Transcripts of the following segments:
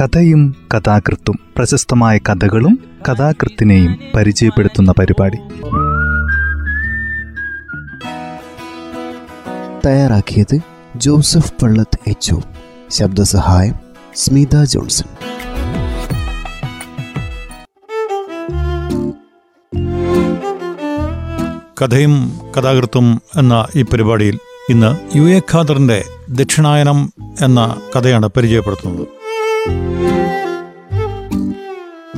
കഥയും കഥാകൃത്തും പ്രശസ്തമായ കഥകളും കഥാകൃത്തിനെയും പരിചയപ്പെടുത്തുന്ന പരിപാടി. തയ്യാറാക്കിയത് ജോസഫ് പള്ളത്ത് എച്ച് ശബ്ദസഹായം സ്മിത ജോൺസൺ. കഥയും കഥാകൃത്തും എന്ന ഈ പരിപാടിയിൽ ഇന്ന് യു എ ഖാദറിന്റെ ദക്ഷിണായനം എന്ന കഥയാണ് പരിചയപ്പെടുത്തുന്നത്.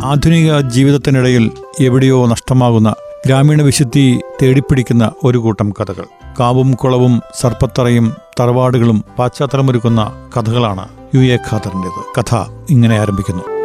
ആധുനിക ജീവിതത്തിനിടയിൽ എവിടെയോ നഷ്ടമാകുന്ന ഗ്രാമീണ വിശുദ്ധി തേടിപ്പിടിക്കുന്ന ഒരു കൂട്ടം കഥകൾ. കാവും കുളവും സർപ്പത്തറയും തറവാടുകളും പാശ്ചാത്തലമൊരുക്കുന്ന കഥകളാണ് യു എ ഖാദറിന്റെത്. കഥ ഇങ്ങനെ ആരംഭിക്കുന്നു.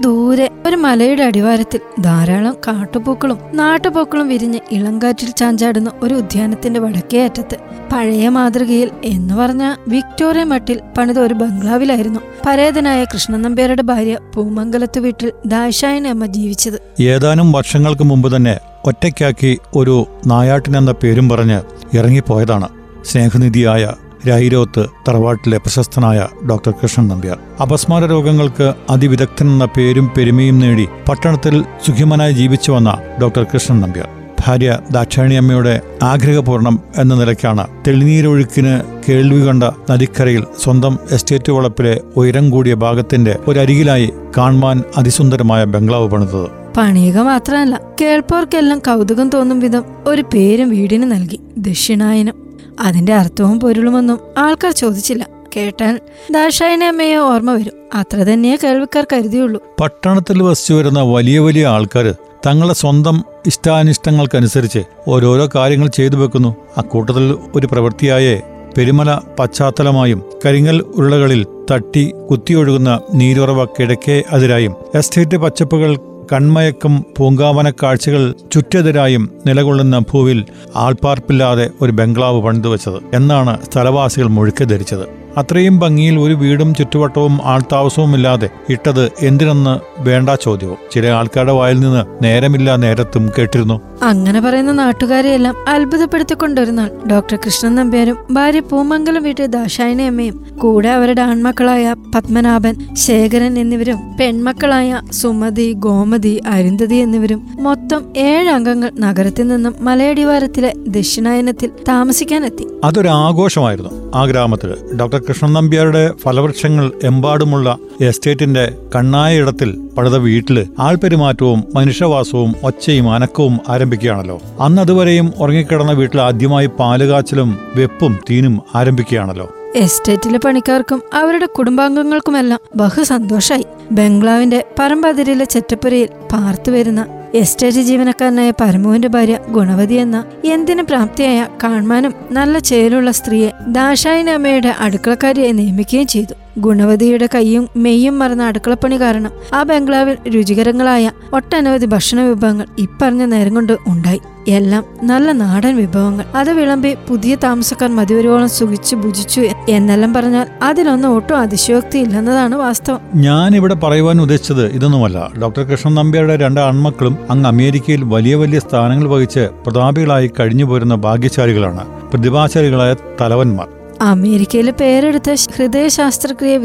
ദൂരെ ഒരു മലയുടെ അടിവാരത്തിൽ ധാരാളം കാട്ടുപൂക്കളും നാട്ടുപൂക്കളും വിരിഞ്ഞ് ഇളങ്കാറ്റിൽ ചാഞ്ചാടുന്ന ഒരു ഉദ്യാനത്തിന്റെ വടക്കേ അറ്റത്ത് പഴയ മാതൃകയിൽ എന്ന് പറഞ്ഞ വിക്ടോറിയ മട്ടിൽ പണിത ഒരു ബംഗ്ലാവിലായിരുന്നു പരേതനായ കൃഷ്ണൻ നമ്പ്യാരുടെ ഭാര്യ പൂമംഗലത്ത് വീട്ടിൽ ദാശായൻ അമ്മ ജീവിച്ചത്. ഏതാനും വർഷങ്ങൾക്ക് മുമ്പ് തന്നെ ഒറ്റയ്ക്കാക്കി ഒരു നായാട്ടിനെന്ന പേരും പറഞ്ഞ് ഇറങ്ങിപ്പോയതാണ്. സ്നേഹനിധിയായ രായിരോത്ത് തറവാട്ടിലെ പ്രശസ്തനായ ഡോക്ടർ കൃഷ്ണൻ നമ്പ്യാർ. അപസ്മാര രോഗങ്ങൾക്ക് അതിവിദഗ്ധനെന്ന പേരും പെരുമയും നേടി പട്ടണത്തിൽ സുഖ്യമനായി ജീവിച്ചു വന്ന ഡോക്ടർ കൃഷ്ണൻ നമ്പ്യാർ. ഭാര്യ ദാക്ഷായണിയമ്മയുടെ ആഗ്രഹപൂർണം എന്ന നിലയ്ക്കാണ് തെളിനീരൊഴുക്കിന് കേൾവി കണ്ട നദിക്കരയിൽ സ്വന്തം എസ്റ്റേറ്റ് വളപ്പിലെ ഉയരം കൂടിയ ഭാഗത്തിന്റെ ഒരരികിലായി കാണുവാൻ അതിസുന്ദരമായ ബംഗ്ലാവ് പണിതത്. പണിയുക മാത്രമല്ല കേൾപ്പോർക്കെല്ലാം കൗതുകം തോന്നും വിധം ഒരു പേരും വീടിന് നൽകി. ദക്ഷിണായനം. അതിന്റെ അർത്ഥവും പൊരുളുമൊന്നും ആൾക്കാർ ചോദിച്ചില്ല. കേട്ടാൽ ദാക്ഷായനമ്മയെ ഓർമ്മ വരും. അത്ര തന്നെയേ കേൾവിക്കാർ കരുതിയുള്ളൂ. പട്ടണത്തിൽ വസിച്ചു വരുന്ന വലിയ വലിയ ആൾക്കാർ തങ്ങളുടെ സ്വന്തം ഇഷ്ടാനിഷ്ടങ്ങൾക്കനുസരിച്ച് ഓരോരോ കാര്യങ്ങൾ ചെയ്തു വെക്കുന്നു. അക്കൂട്ടത്തിൽ ഒരു പ്രവൃത്തിയായേ പെരുമല പശ്ചാത്തലമായും കരിങ്ങൽ ഉരുളകളിൽ തട്ടി കുത്തിയൊഴുകുന്ന നീരുറവ കിഴക്കേ അതിരായും. എസ്റ്റേറ്റ് പച്ചപ്പുകൾ കൺമയക്കും പൂങ്കാവന കാഴ്ചകൾ ചുറ്റെതിരായും നിലകൊള്ളുന്ന ഭൂവിൽ ആൾപ്പാർപ്പില്ലാതെ ഒരു ബംഗ്ലാവ് പണിതുവച്ചത് എന്നാണ് സ്ഥലവാസികൾ മുഴുക്കെ ധരിച്ചത്. അത്രയും ഭംഗിയിൽ ഒരു വീടും ചുറ്റുവട്ടവും ആൾത്താവസവും ഇല്ലാതെ ഇട്ടത് എന്തിനെന്ന് വേണ്ട ചോദ്യവും. ചില ആൾക്കാരുടെ വായിൽ നിന്ന് നേരമില്ല നേരത്തും കേട്ടിരുന്നു. അങ്ങനെ പറയുന്ന നാട്ടുകാരെയെല്ലാം അത്ഭുതപ്പെടുത്തിക്കൊണ്ടൊരു നാൾ ഡോക്ടർ കൃഷ്ണൻ നമ്പ്യാരും ഭാര്യ പൂമംഗലം വീട്ടിൽ ദാശായന അമ്മയും കൂടെ അവരുടെ ആൺമക്കളായ പത്മനാഭൻ ശേഖരൻ എന്നിവരും പെൺമക്കളായ സുമതി ഗോമതി അരുന്ധതി എന്നിവരും മൊത്തം ഏഴ് അംഗങ്ങൾ നഗരത്തിൽ നിന്നും മലയടിവാരത്തിലെ ദക്ഷിണായനത്തിൽ താമസിക്കാനെത്തി. അതൊരു ആഘോഷമായിരുന്നു ആ ഗ്രാമത്തിൽ ഡോക്ടർ കൃഷ്ണൻ നമ്പ്യാരുടെ ഫലവൃക്ഷങ്ങൾ എമ്പാടുമുള്ള എസ്റ്റേറ്റിന്റെ കണ്ണായ ഇടത്തിൽ പഴുത വീട്ടിൽ ആൾപെരുമാറ്റവും മനുഷ്യവാസവും ഒച്ചയും അനക്കവും ആരംഭിക്കുകയാണല്ലോ. അന്ന് അതുവരെയും ഉറങ്ങിക്കിടന്ന വീട്ടിൽ ആദ്യമായി പാലുകാച്ചിലും വെപ്പും തീനും ആരംഭിക്കുകയാണല്ലോ. എസ്റ്റേറ്റിലെ പണിക്കാർക്കും അവരുടെ കുടുംബാംഗങ്ങൾക്കുമെല്ലാം ബഹു സന്തോഷായി ബംഗ്ലാവിന്റെ പരമ്പതിരിലെ ചെറ്റപ്പുരയിൽ പാർത്തു വരുന്ന എസ്റ്റേറ്റ് ജീവനക്കാരനായ പരമുവിന്റെ ഭാര്യ ഗുണവതി എന്ന എന്തിനു പ്രാപ്തിയായ കാൺമാനും നല്ല ചേലുള്ള സ്ത്രീയെ ദാഷായന അമ്മയുടെ അടുക്കളക്കാരിയായി നിയമിക്കുകയും ചെയ്തു. ഗുണവതിയുടെ കൈയും മെയ്യും മറന്ന അടുക്കളപ്പണി കാരണം ആ ബംഗ്ലാവിൽ രുചികരങ്ങളായ ഒട്ടനവധി ഭക്ഷണ വിഭവങ്ങൾ ഇപ്പറഞ്ഞ നേരം കൊണ്ട് ഉണ്ടായി. എല്ലാം നല്ല നാടൻ വിഭവങ്ങൾ. അത് വിളമ്പി പുതിയ താമസക്കാർ മതിവരുവോളം സുഖിച്ചു ഭുജിച്ചു എന്നെല്ലാം പറഞ്ഞാൽ അതിലൊന്നും ഒട്ടും അതിശയോക്തി ഇല്ലെന്നതാണ് വാസ്തവം. ഞാൻ ഇവിടെ പറയുവാൻ ഉദ്ദേശിച്ചത് ഇതൊന്നുമല്ല. ഡോക്ടർ കൃഷ്ണൻ നമ്പ്യാരുടെ രണ്ട് ആൺമക്കളും അങ്ങ് അമേരിക്കയിൽ വലിയ വലിയ സ്ഥാനങ്ങൾ വഹിച്ച് പ്രതാപികളായി കഴിഞ്ഞു പോരുന്ന ഭാഗ്യശാലികളാണ്. പ്രതിഭാശാലികളായ തലവന്മാർ. അമേരിക്കയിൽ പേരെടുത്ത ഹൃദയ ശാസ്ത്രക്രിയ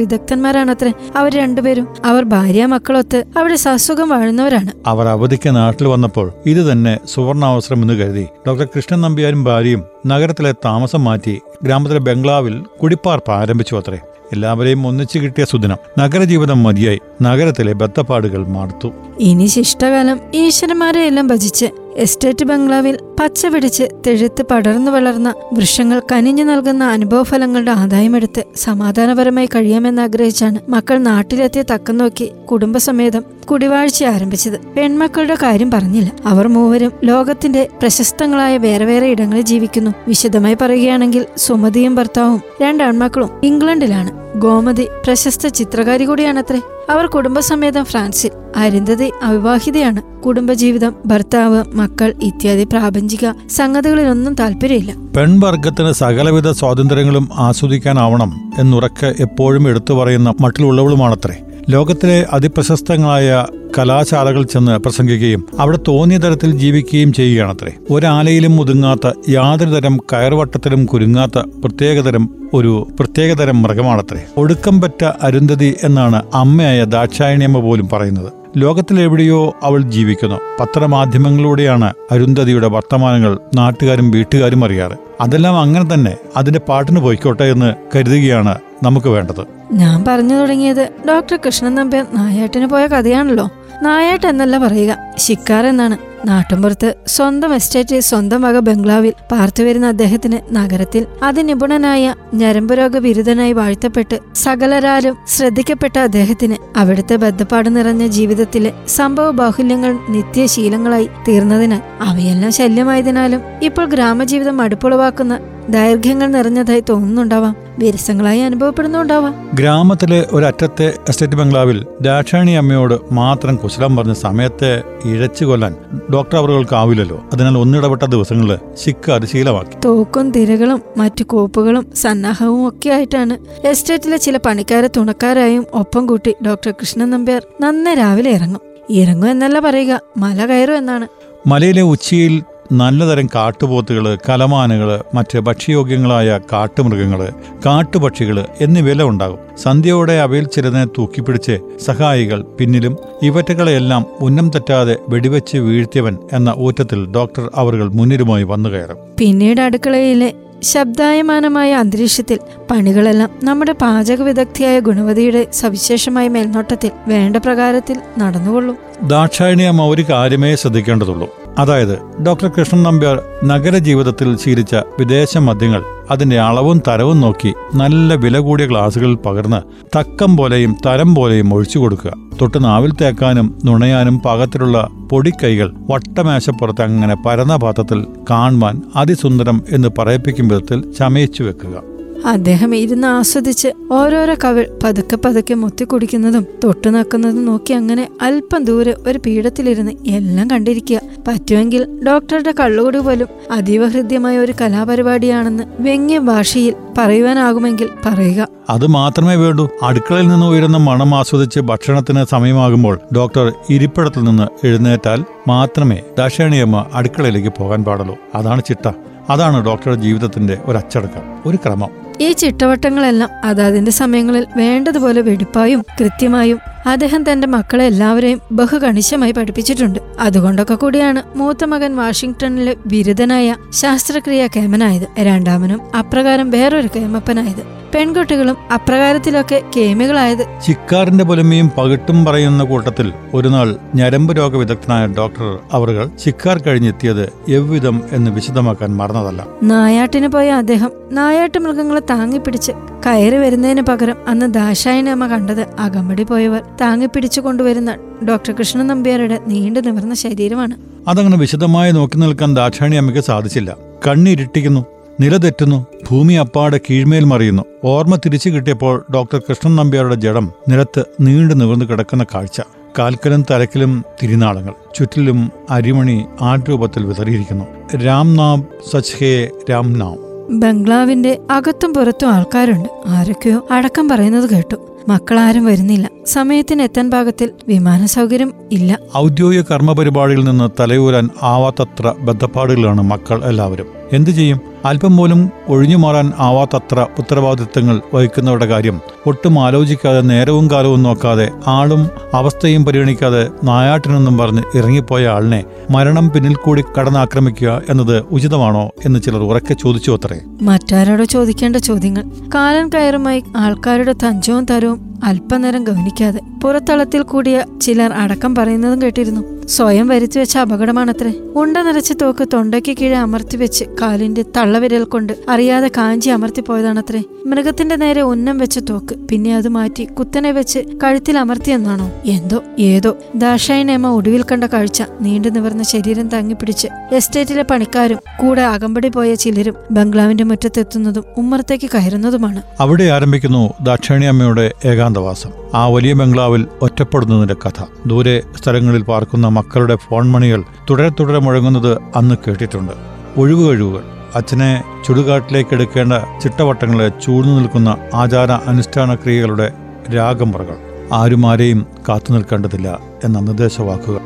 അത്ര അവർ രണ്ടുപേരും. അവർ ഭാര്യ മക്കളൊത്ത് അവിടെ സസുഖം വാഴുന്നവരാണ്. അവർ അവധിക്ക് നാട്ടിൽ വന്നപ്പോൾ ഇത് തന്നെ സുവർണാവസരം എന്ന് കരുതി. ഡോക്ടർ കൃഷ്ണൻ നമ്പ്യാരും ഭാര്യയും നഗരത്തിലെ താമസം മാറ്റി ഗ്രാമത്തിലെ ബംഗ്ലാവിൽ കുടിപ്പാർപ്പ് ആരംഭിച്ചു അത്രേ എല്ലാവരെയും ഒന്നിച്ചു കിട്ടിയ സുദിനം. നഗരജീവിതം മതിയായി നഗരത്തിലെ ബത്തപ്പാടുകൾ മാർത്തു. ഇനി ശിഷ്ടകാലം ഈശ്വരന്മാരെ എല്ലാം ഭജിച്ച് എസ്റ്റേറ്റ് ബംഗ്ലാവിൽ പച്ച പിടിച്ച് തെഴുത്ത് പടർന്നു വളർന്ന വൃക്ഷങ്ങൾ കനിഞ്ഞു നൽകുന്ന അനുഭവഫലങ്ങളുടെ ആദായമെടുത്ത് സമാധാനപരമായി കഴിയാമെന്ന് ആഗ്രഹിച്ചാണ് മക്കൾ നാട്ടിലെത്തിയ തക്കം നോക്കി കുടുംബസമേതം കുടിവാഴ്ച ആരംഭിച്ചത്. പെൺമക്കളുടെ കാര്യം പറഞ്ഞില്ല. അവർ മൂവരും ലോകത്തിന്റെ പ്രശസ്തങ്ങളായ വേറെ വേറെ ഇടങ്ങളിൽ ജീവിക്കുന്നു. വിശദമായി പറയുകയാണെങ്കിൽ സുമതിയും ഭർത്താവും രണ്ടാൺമക്കളും ഇംഗ്ലണ്ടിലാണ്. ഗോമതി പ്രശസ്ത ചിത്രകാരി കൂടിയാണത്രേ. അവർ കുടുംബസമേതം ഫ്രാൻസിൽ. അരുന്ധതി അവിവാഹിതയാണ്. കുടുംബജീവിതം ഭർത്താവ് മക്കൾ ഇത്യാദി പ്രാപഞ്ചിക സംഗതികളിലൊന്നും താല്പര്യമില്ല. പെൺവർഗത്തിന് സകലവിധ സ്വാതന്ത്ര്യങ്ങളും ആസ്വദിക്കാനാവണം എന്നുറക്കെ എപ്പോഴും എടുത്തു പറയുന്ന മട്ടിലുള്ളവളുമാണത്രേ. ലോകത്തിലെ അതിപ്രശസ്തങ്ങളായ കലാശാലകൾ ചെന്ന് പ്രസംഗിക്കുകയും അവിടെ തോന്നിയ തരത്തിൽ ജീവിക്കുകയും ചെയ്യുകയാണത്രേ. ഒരാലയിലും ഒതുങ്ങാത്ത യാതൊരു തരം കയർവട്ടത്തിലും കുരുങ്ങാത്ത പ്രത്യേകതരം ഒരു പ്രത്യേകതരം മൃഗമാണത്രേ. ഒടുക്കം പറ്റ അരുന്ധതി എന്നാണ് അമ്മയായ ദാക്ഷായണിയമ്മ പോലും പറയുന്നത്. ലോകത്തിലെവിടെയോ അവൾ ജീവിക്കുന്നു. പത്രമാധ്യമങ്ങളിലൂടെയാണ് അരുന്ധതിയുടെ വർത്തമാനങ്ങൾ നാട്ടുകാരും വീട്ടുകാരും അറിയാറ്. അതെല്ലാം അങ്ങനെ തന്നെ അതിന്റെ പാട്ടിന് പോയിക്കോട്ടെ എന്ന് കരുതുകയാണ് നമുക്ക് വേണ്ടത്. ഞാൻ പറഞ്ഞു തുടങ്ങിയത് ഡോക്ടർ കൃഷ്ണൻ നമ്പ്യാർ നായാട്ടിന് പോയ കഥയാണല്ലോ. നായാട്ട് എന്നല്ല പറയുക ശിക്കാർ എന്നാണ്. നാട്ടുമ്പുറത്ത് സ്വന്തം എസ്റ്റേറ്റ് സ്വന്തം വക ബംഗ്ലാവിൽ പാർത്തുവരുന്ന അദ്ദേഹത്തിന് നഗരത്തിൽ അതിനിപുണനായ ഞരമ്പുരോഗ ബിരുദനായി വാഴ്ത്തപ്പെട്ട് സകലരാലും ശ്രദ്ധിക്കപ്പെട്ട അദ്ദേഹത്തിന് അവിടുത്തെ ബദ്ധപ്പാട് നിറഞ്ഞ ജീവിതത്തിലെ സംഭവ ബാഹുല്യങ്ങൾ നിത്യശീലങ്ങളായി തീർന്നതിനാൽ അവയെല്ലാം ശല്യമായതിനാലും ഇപ്പോൾ ഗ്രാമജീവിതം അടുപ്പുളവാക്കുന്ന ദൈർഘ്യങ്ങൾ നിറഞ്ഞതായി തോന്നുന്നുണ്ടാവാം. വിരസങ്ങളായി അനുഭവപ്പെടുന്നുണ്ടാവാം. ഗ്രാമത്തിലെ ഒരറ്റത്തെ എസ്റ്റേറ്റ് ബംഗ്ലാവിൽ ദാക്ഷായണി അമ്മയോട് മാത്രം കുശലം പറഞ്ഞ സമയത്തെ ഇഴച്ചു കൊല്ലാൻ ഡോക്ടർ അവറുകൾക്കാവില്ലല്ലോ അതിനാൽ ഒന്നിടപെട്ട ദിവസങ്ങളിൽ ശിക്ക അത് ശീലമാക്കി തോക്കും തിരകളും മറ്റു കോപ്പുകളും സന്നാഹവും ഒക്കെ ആയിട്ടാണ് എസ്റ്റേറ്റിലെ ചില പണിക്കാരെ തുണക്കാരായും ഒപ്പം കൂട്ടി ഡോക്ടർ കൃഷ്ണൻ നമ്പ്യാർ നന്നേ രാവിലെ ഇറങ്ങും. ഇറങ്ങും എന്നല്ല പറയുക മല കയറും എന്നാണ്. മലയിലെ ഉച്ചിയിൽ നല്ലതരം കാട്ടുപോത്തുകൾ കലമാനുകൾ മറ്റ് ഭക്ഷ്യയോഗ്യങ്ങളായ കാട്ടുമൃഗങ്ങൾ കാട്ടുപക്ഷികൾ എന്നിവയെല്ലാം ഉണ്ടാകും. സന്ധ്യയോടെ അവയിൽ ചിലതിനെ തൂക്കിപ്പിടിച്ച് സഹായികൾ പിന്നിലും ഇവറ്റകളെയെല്ലാം ഉന്നം തെറ്റാതെ വെടിവെച്ച് വീഴ്ത്തിയവൻ എന്ന ഊറ്റത്തിൽ ഡോക്ടർ അവറുകൾ മുന്നിലുമായി വന്നു കയറും. പിന്നീട് അടുക്കളയിലെ ശബ്ദായമാനമായ അന്തരീക്ഷത്തിൽ പണികളെല്ലാം നമ്മുടെ പാചക വിദഗ്ധയായ ഗുണവതിയുടെ സവിശേഷമായ മേൽനോട്ടത്തിൽ വേണ്ട പ്രകാരത്തിൽ നടന്നുകൊള്ളും. ദാക്ഷായണി അമ്മ ഒരു കാര്യമേ ശ്രദ്ധിക്കേണ്ടതുള്ളൂ. അതായത് ഡോക്ടർ കൃഷ്ണൻ നമ്പ്യാർ നഗരജീവിതത്തിൽ ശീലിച്ച വിദേശ മദ്യങ്ങൾ അതിന്റെ അളവും തരവും നോക്കി നല്ല വില കൂടിയ ഗ്ലാസുകളിൽ പകർന്ന് തക്കം പോലെയും തരം പോലെയും ഒഴിച്ചു കൊടുക്കുക. തൊട്ട് നാവിൽ തേക്കാനും നുണയാനും പാകത്തിലുള്ള പൊടിക്കൈകൾ വട്ടമേശപ്പുറത്ത് അങ്ങനെ പരന്ന പാത്രത്തിൽ കാണുവാൻ അതിസുന്ദരം എന്ന് പറയിപ്പിക്കും വിധത്തിൽ ചമയിച്ചു വെക്കുക. അദ്ദേഹം ഇരുന്ന് ആസ്വദിച്ച് ഓരോരോ കവിൾ പതുക്കെ പതുക്കെ മുത്തിക്കുടിക്കുന്നതും തൊട്ടു നക്കുന്നതും നോക്കി അങ്ങനെ അല്പം ദൂരെ ഒരു പീഠത്തിലിരുന്ന് എല്ലാം കണ്ടിരിക്കുക. പറ്റുമെങ്കിൽ ഡോക്ടറുടെ കള്ളുകൂടി പോലും അതീവ ഹൃദ്യമായ ഒരു കലാപരിപാടിയാണെന്ന് വ്യംഗ്യ ഭാഷയിൽ പറയുവാനാകുമെങ്കിൽ പറയുക. അത് മാത്രമേ വേണ്ടൂ. അടുക്കളയിൽ നിന്ന് ഉയരുന്ന മണം ആസ്വദിച്ച് ഭക്ഷണത്തിന് സമയമാകുമ്പോൾ ഡോക്ടർ ഇരിപ്പിടത്തിൽ നിന്ന് എഴുന്നേറ്റാൽ മാത്രമേ ദാക്ഷായണിയമ്മ അടുക്കളയിലേക്ക് പോകാൻ പാടുള്ളൂ. അതാണ് ചിട്ട. അതാണ് ഡോക്ടറുടെ ജീവിതത്തിന്റെ ഒരു അച്ചടക്കം. ഒരു ക്രമം. ഈ ചിട്ടവട്ടങ്ങളെല്ലാം അതാതിന്റെ സമയങ്ങളിൽ വേണ്ടതുപോലെ വെടിപ്പായും കൃത്യമായും അദ്ദേഹം തന്റെ മക്കളെ എല്ലാവരെയും ബഹുകണിശമായി പഠിപ്പിച്ചിട്ടുണ്ട്. അതുകൊണ്ടൊക്കെ കൂടിയാണ് മൂത്ത മകൻ വാഷിംഗ്ടണിലെ ബിരുദനായ ശാസ്ത്രക്രിയ കേമനായത്. രണ്ടാമനും അപ്രകാരം വേറൊരു കേമപ്പനായത്. പെൺകുട്ടികളും അപ്രകാരത്തിലൊക്കെ കേമികളായത്. ചിക്കാറിന്റെ പൊലിമയും പകിട്ടും പറയുന്ന കൂട്ടത്തിൽ ഒരു നാൾ ഞരമ്പ് രോഗ വിദഗ്ധനായ ഡോക്ടർ അവറുകൾ ചിക്കാർ കഴിഞ്ഞെത്തിയത് എവ്വിധം എന്ന് വിശദമാക്കാൻ മറന്നതല്ല. നായാട്ടിന് പോയ അദ്ദേഹം നായാട്ട് മൃഗങ്ങളെ താങ്ങിപ്പിടിച്ച് കയറി വരുന്നതിന് പകരം അന്ന് ദാശായനമ്മ കണ്ടത് അകമ്പടി പോയവർ. താങ്ങിപ്പിടിച്ചു കൊണ്ടുവരുന്ന ഡോക്ടർ കൃഷ്ണൻ നമ്പ്യാരുടെ നീണ്ടു നിവർന്ന ശരീരമാണ്. അതങ്ങനെ വിശദമായി നോക്കി നിൽക്കാൻ ദാക്ഷായണി അമ്മയ്ക്ക് സാധിച്ചില്ല. കണ്ണിരുട്ടിക്കുന്നു നിലതെറ്റുന്നു ഭൂമി അപ്പാടെ കീഴ്മേൽ മറിയുന്നു. ഓർമ്മ തിരിച്ചു കിട്ടിയപ്പോൾ ഡോക്ടർ കൃഷ്ണൻ നമ്പ്യാരുടെ ജഡം നിലത്ത് നീണ്ടു നിവർന്നു കിടക്കുന്ന കാഴ്ച. കാൽക്കലും തലക്കിലും തിരിനാളങ്ങൾ. ചുറ്റിലും അരിമണി ആട്രൂപത്തിൽ വിതറിയിരിക്കുന്നു. രാംനാം സച്ഹേ രാംനാം ബംഗ്ലാവിന്റെ അകത്തും പുറത്തും ആൾക്കാരുണ്ട്. ആരൊക്കെയോ അടക്കം പറയുന്നത് കേട്ടു. മക്കളാരും വരുന്നില്ല. സമയത്തിന് എത്താൻ പാകത്തിൽ വിമാന സൗകര്യം ഇല്ല. ഔദ്യോഗിക കർമ്മപരിപാടിയിൽ നിന്ന് തലയൂരാൻ ആവാത്തത്ര ബദ്ധപ്പാടുകളാണ് മക്കൾ എല്ലാവരും. എന്തു ചെയ്യും? അല്പം പോലും ഒഴിഞ്ഞു മാറാൻ ആവാത്തത്ര ഉത്തരവാദിത്തങ്ങൾ വഹിക്കുന്നവരുടെ കാര്യം ഒട്ടും ആലോചിക്കാതെ നേരവും കാലവും നോക്കാതെ ആളും അവസ്ഥയും പരിഗണിക്കാതെ നായാട്ടിനൊന്നും പറഞ്ഞ് ഇറങ്ങിപ്പോയ ആളിനെ മരണം പിന്നിൽ കൂടി കടന്നാക്രമിക്കുക എന്നത് ഉചിതമാണോ എന്ന് ചിലർ ഉറക്കെ ചോദിച്ചു അത്രേ. മറ്റാരോട് ചോദിക്കേണ്ട ചോദ്യങ്ങൾ. കാലൻ കയറുമായി ആൾക്കാരുടെ തഞ്ചവും തരവും അല്പനേരം ഗവനിക്കാതെ പുറത്തളത്തിൽ കൂടിയ ചിലർ അടക്കം പറയുന്നതും കേട്ടിരുന്നു. സ്വയം വരുത്തി വെച്ച അപകടമാണത്രേ. ഉണ്ട നിറച്ച തോക്ക് തൊണ്ടയ്ക്ക് കീഴെ അമർത്തി വെച്ച് കാലിന്റെ തള്ളവിരൽ കൊണ്ട് അറിയാതെ കാഞ്ചി അമർത്തി പോയതാണത്രേ. മൃഗത്തിന്റെ നേരെ ഉന്നം വെച്ച തോക്ക് പിന്നെ അത് മാറ്റി കുത്തനെ വെച്ച് കഴുത്തിൽ അമർത്തിയെന്നാണോ എന്തോ ഏതോ. ദാഷായനേമ ഒടുവിൽ കണ്ട കാഴ്ച നീണ്ടു നിവർന്ന ശരീരം പിടിച്ച് എസ്റ്റേറ്റിലെ പണിക്കാരും കൂടെ അകമ്പടി പോയ ചിലരും ബംഗ്ലാവിന്റെ മുറ്റത്തെത്തുന്നതും ഉമ്മറത്തേക്ക് കയറുന്നതുമാണ്. അവിടെ ആരംഭിക്കുന്നു ദാക്ഷായണി അമ്മയുടെ ഏകാന്തവാസം. ആ വലിയ ബംഗ്ലാവിൽ ഒറ്റപ്പെടുന്നതിന്റെ കഥ. ദൂരെ സ്ഥലങ്ങളിൽ പാർക്കുന്ന മക്കളുടെ ഫോൺ മണികൾ തുടരെ തുടരെ മുഴങ്ങുന്നത് അന്ന് കേട്ടിട്ടുണ്ട്. ഒഴിവ് കഴിവുകൾ അച്ഛനെ ചുടുകാട്ടിലേക്ക് എടുക്കേണ്ട ചിട്ടവട്ടങ്ങളെ ചൂഴ്ന്നു നിൽക്കുന്ന ആചാര അനുഷ്ഠാന ക്രിയകളുടെ രാഗമുറകൾ. ആരും ആരെയും കാത്തു നിൽക്കേണ്ടതില്ല എന്ന നിർദ്ദേശവാക്കുകൾ.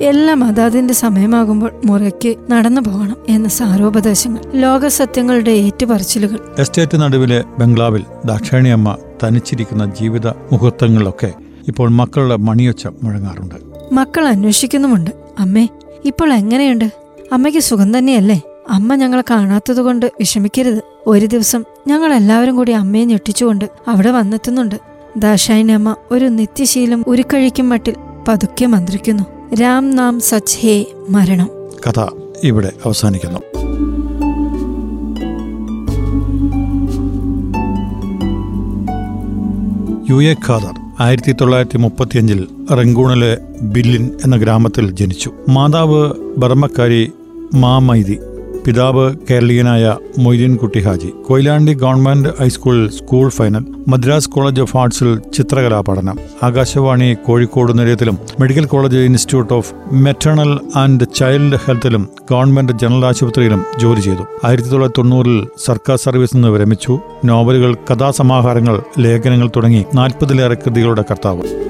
എല്ലാം അതാതിന്റെ സമയമാകുമ്പോൾ മുറയ്ക്ക് നടന്നു പോകണം എന്ന സാരോപദേശങ്ങൾ ലോകസത്യങ്ങളുടെ ഏറ്റുപറച്ചിലുകൾ. എസ്റ്റേറ്റ് നടുവിലെ ബംഗ്ലാവിൽ ദാക്ഷായണിയമ്മ തനിച്ചിരിക്കുന്ന ജീവിത മുഹൂർത്തങ്ങളിലൊക്കെ ഇപ്പോൾ മക്കളുടെ മണിയൊച്ച മുഴങ്ങാറുണ്ട്. മക്കൾ അന്വേഷിക്കുന്നുമുണ്ട്. അമ്മേ ഇപ്പോൾ എങ്ങനെയുണ്ട്? അമ്മയ്ക്ക് സുഖം തന്നെയല്ലേ? അമ്മ ഞങ്ങളെ കാണാത്തതുകൊണ്ട് വിഷമിക്കരുത്. ഒരു ദിവസം ഞങ്ങൾ എല്ലാവരും കൂടി അമ്മയെ ഞെട്ടിച്ചുകൊണ്ട് അവിടെ വന്നെത്തുന്നുണ്ട്. ദാഷായിനി അമ്മ ഒരു നിത്യശീലം ഉരുക്കഴിക്കും മട്ടിൽ പതുക്കെ മന്ത്രിക്കുന്നു. രാം നാം സച്ച് ഹേ മരണം. കഥ ഇവിടെ അവസാനിക്കുന്നു. യു എ ഖാദർ ആയിരത്തി തൊള്ളായിരത്തി മുപ്പത്തിയഞ്ചിൽ റംഗൂണിലെ ബില്ലിൻ എന്ന ഗ്രാമത്തിൽ ജനിച്ചു. മാതാവ് ബർമ്മക്കാരി മാമൈദി പിതാവ് കേരളീയനായ മൊയ്തീൻ കുട്ടി ഹാജി. കൊയിലാണ്ടി ഗവൺമെന്റ് ഹൈസ്കൂളിൽ school final. Madras college of ആർട്സിൽ ചിത്രകലാ പഠനം. Akashvani Kozhikode നിലയത്തിലും medical college institute of maternal and child ഹെൽത്തിലും government general ആശുപത്രിയിലും ജോലി ചെയ്തു. ആയിരത്തി തൊള്ളായിരത്തി തൊണ്ണൂറിൽ സർക്കാർ സർവീസിൽ നിന്ന് വിരമിച്ചു. നോവലുകൾ കഥാസമാഹാരങ്ങൾ ലേഖനങ്ങൾ തുടങ്ങി നാൽപ്പതിലേറെ കൃതികളുടെ കർത്താവ്.